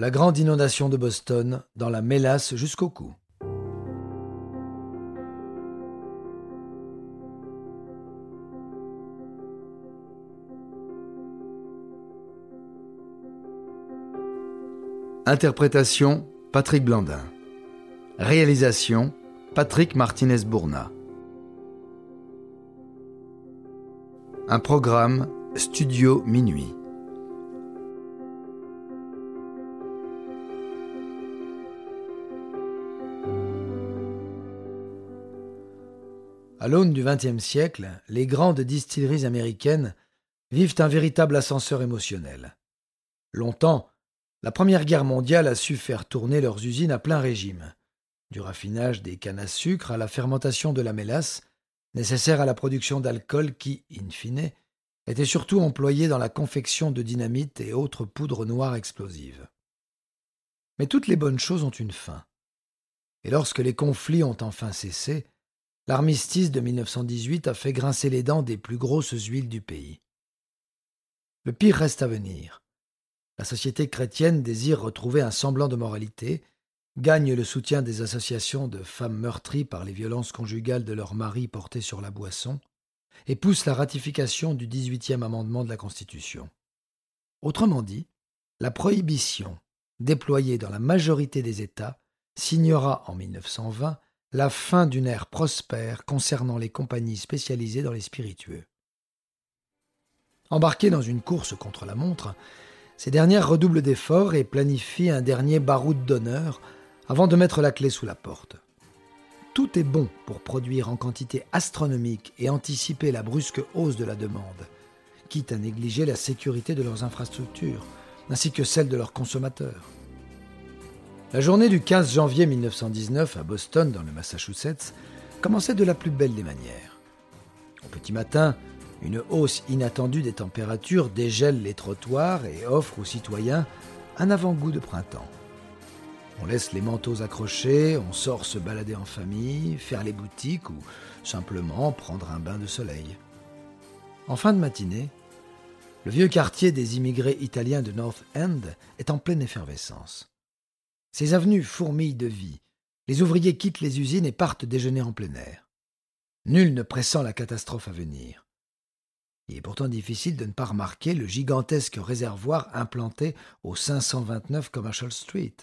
La grande inondation de Boston, dans la mélasse jusqu'au cou. Interprétation Patrick Blandin. Réalisation Patrick Martinez-Bourna. Un programme Studio Minuit. À l'aune du XXe siècle, les grandes distilleries américaines vivent un véritable ascenseur émotionnel. Longtemps, la Première Guerre mondiale a su faire tourner leurs usines à plein régime, du raffinage des cannes à sucre à la fermentation de la mélasse, nécessaire à la production d'alcool qui, in fine, était surtout employée dans la confection de dynamite et autres poudres noires explosives. Mais toutes les bonnes choses ont une fin. Et lorsque les conflits ont enfin cessé, l'armistice de 1918 a fait grincer les dents des plus grosses huiles du pays. Le pire reste à venir. La société chrétienne désire retrouver un semblant de moralité, gagne le soutien des associations de femmes meurtries par les violences conjugales de leurs maris portés sur la boisson, et pousse la ratification du 18e amendement de la Constitution. Autrement dit, la prohibition, déployée dans la majorité des États, signera en 1920 la fin d'une ère prospère concernant les compagnies spécialisées dans les spiritueux. Embarqués dans une course contre la montre, ces dernières redoublent d'efforts et planifient un dernier baroud d'honneur avant de mettre la clé sous la porte. Tout est bon pour produire en quantité astronomique et anticiper la brusque hausse de la demande, quitte à négliger la sécurité de leurs infrastructures, ainsi que celle de leurs consommateurs. La journée du 15 janvier 1919 à Boston, dans le Massachusetts, commençait de la plus belle des manières. Au petit matin, une hausse inattendue des températures dégèle les trottoirs et offre aux citoyens un avant-goût de printemps. On laisse les manteaux accrochés, on sort se balader en famille, faire les boutiques ou simplement prendre un bain de soleil. En fin de matinée, le vieux quartier des immigrés italiens de North End est en pleine effervescence. Ses avenues fourmillent de vie. Les ouvriers quittent les usines et partent déjeuner en plein air. Nul ne pressent la catastrophe à venir. Il est pourtant difficile de ne pas remarquer le gigantesque réservoir implanté au 529 Commercial Street.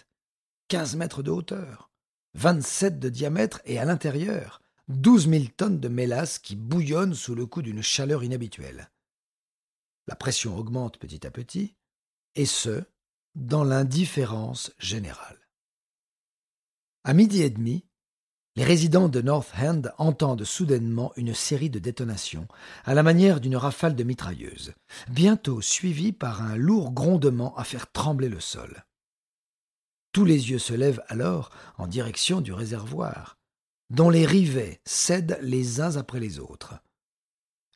15 mètres de hauteur, 27 de diamètre et à l'intérieur, 12 000 tonnes de mélasse qui bouillonnent sous le coup d'une chaleur inhabituelle. La pression augmente petit à petit, et ce, dans l'indifférence générale. À midi et demi, les résidents de North End entendent soudainement une série de détonations, à la manière d'une rafale de mitrailleuses, bientôt suivie par un lourd grondement à faire trembler le sol. Tous les yeux se lèvent alors en direction du réservoir, dont les rivets cèdent les uns après les autres.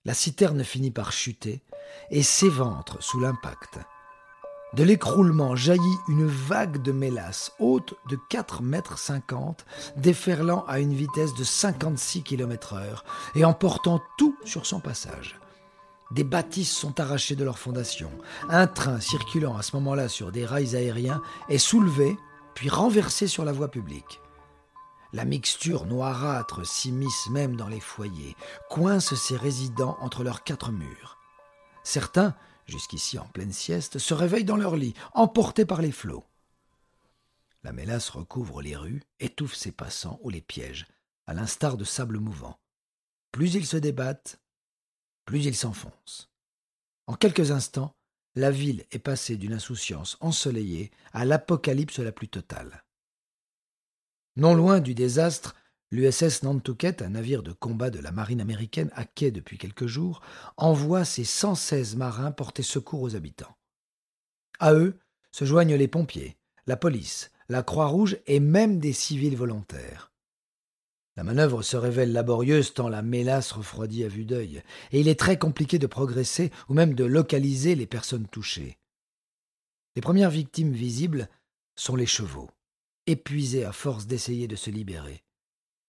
La citerne finit par chuter et s'éventre sous l'impact. De l'écroulement jaillit une vague de mélasse haute de 4 mètres déferlant à une vitesse de 56 km heure et emportant tout sur son passage. Des bâtisses sont arrachées de leurs fondations. Un train circulant à ce moment-là sur des rails aériens est soulevé puis renversé sur la voie publique. La mixture noirâtre s'immisce même dans les foyers, coince ses résidents entre leurs quatre murs. Certains, jusqu'ici en pleine sieste, se réveillent dans leur lit, emportés par les flots. La mélasse recouvre les rues, étouffe ses passants ou les pièges, à l'instar de sable mouvant. Plus ils se débattent, plus ils s'enfoncent. En quelques instants, la ville est passée d'une insouciance ensoleillée à l'apocalypse la plus totale. Non loin du désastre, L'USS Nantucket, un navire de combat de la marine américaine à quai depuis quelques jours, envoie ses 116 marins porter secours aux habitants. À eux se joignent les pompiers, la police, la Croix-Rouge et même des civils volontaires. La manœuvre se révèle laborieuse tant la mélasse refroidit à vue d'œil, et il est très compliqué de progresser ou même de localiser les personnes touchées. Les premières victimes visibles sont les chevaux, épuisés à force d'essayer de se libérer.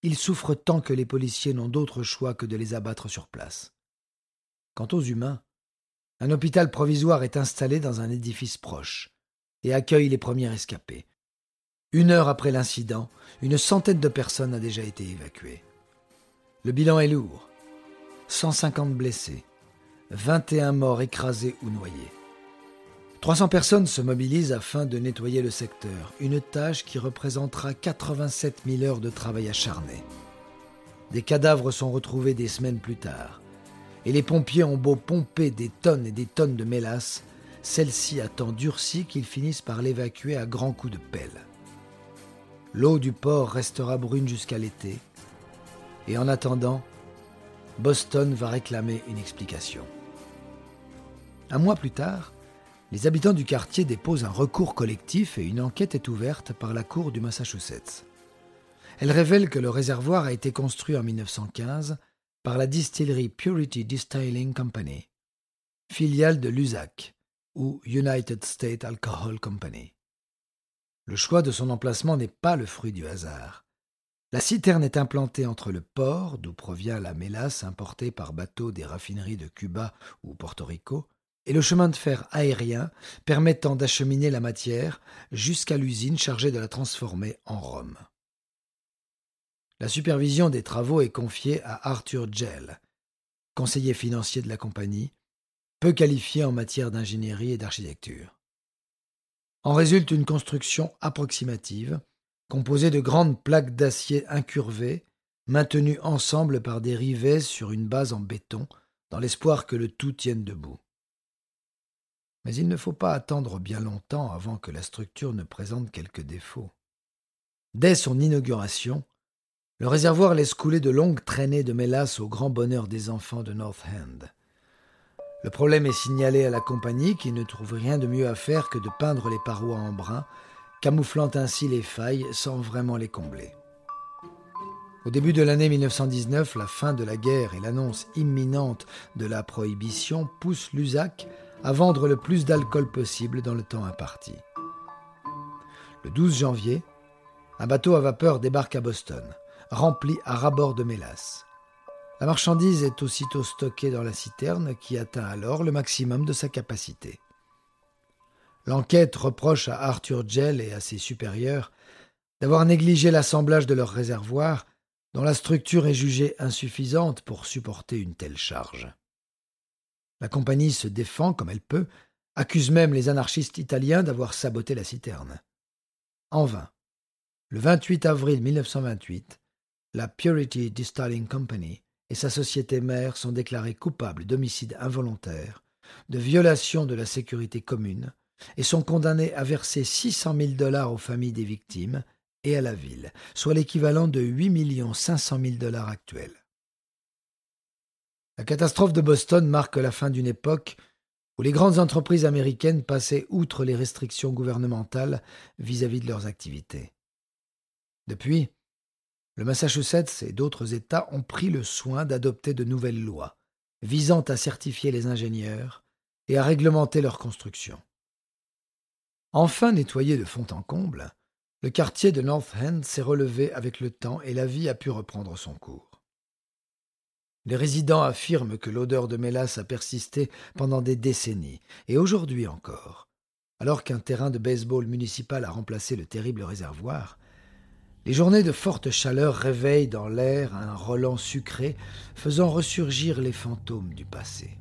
Ils souffrent tant que les policiers n'ont d'autre choix que de les abattre sur place. Quant aux humains, un hôpital provisoire est installé dans un édifice proche. et accueille les premiers rescapés. Une heure après l'incident, une centaine de personnes a déjà été évacuées. Le bilan est lourd. 150 blessés, 21 morts écrasés ou noyés. 300 personnes se mobilisent afin de nettoyer le secteur, une tâche qui représentera 87 000 heures de travail acharné. Des cadavres sont retrouvés des semaines plus tard, et les pompiers ont beau pomper des tonnes et des tonnes de mélasse, celle-ci a tant durci qu'ils finissent par l'évacuer à grands coups de pelle. L'eau du port restera brune jusqu'à l'été, et en attendant, Boston va réclamer une explication. Un mois plus tard, les habitants du quartier déposent un recours collectif et une enquête est ouverte par la Cour du Massachusetts. Elle révèle que le réservoir a été construit en 1915 par la distillerie Purity Distilling Company, filiale de l'USAC, ou United States Alcohol Company. Le choix de son emplacement n'est pas le fruit du hasard. La citerne est implantée entre le port, d'où provient la mélasse importée par bateau des raffineries de Cuba ou Porto Rico, et le chemin de fer aérien permettant d'acheminer la matière jusqu'à l'usine chargée de la transformer en rhum. La supervision des travaux est confiée à Arthur Gell, conseiller financier de la compagnie, peu qualifié en matière d'ingénierie et d'architecture. En résulte une construction approximative, composée de grandes plaques d'acier incurvées, maintenues ensemble par des rivets sur une base en béton, dans l'espoir que le tout tienne debout. Mais il ne faut pas attendre bien longtemps avant que la structure ne présente quelques défauts. Dès son inauguration, le réservoir laisse couler de longues traînées de mélasse au grand bonheur des enfants de North End. Le problème est signalé à la compagnie qui ne trouve rien de mieux à faire que de peindre les parois en brun, camouflant ainsi les failles sans vraiment les combler. Au début de l'année 1919, la fin de la guerre et l'annonce imminente de la prohibition poussent l'USAC à vendre le plus d'alcool possible dans le temps imparti. Le 12 janvier, un bateau à vapeur débarque à Boston, rempli à rabord de mélasse. La marchandise est aussitôt stockée dans la citerne qui atteint alors le maximum de sa capacité. L'enquête reproche à Arthur Gell et à ses supérieurs d'avoir négligé l'assemblage de leur réservoir dont la structure est jugée insuffisante pour supporter une telle charge. La compagnie se défend comme elle peut, accuse même les anarchistes italiens d'avoir saboté la citerne. En vain. Le 28 avril 1928, la Purity Distilling Company et sa société mère sont déclarés coupables d'homicide involontaire, de violation de la sécurité commune, et sont condamnés à verser 600 000 dollars aux familles des victimes et à la ville, soit l'équivalent de 8 500 000 dollars actuels. La catastrophe de Boston marque la fin d'une époque où les grandes entreprises américaines passaient outre les restrictions gouvernementales vis-à-vis de leurs activités. Depuis, le Massachusetts et d'autres États ont pris le soin d'adopter de nouvelles lois visant à certifier les ingénieurs et à réglementer leur construction. Enfin nettoyé de fond en comble, le quartier de North End s'est relevé avec le temps et la vie a pu reprendre son cours. Les résidents affirment que l'odeur de mélasse a persisté pendant des décennies, et aujourd'hui encore. Alors qu'un terrain de baseball municipal a remplacé le terrible réservoir, les journées de forte chaleur réveillent dans l'air un relent sucré, faisant ressurgir les fantômes du passé.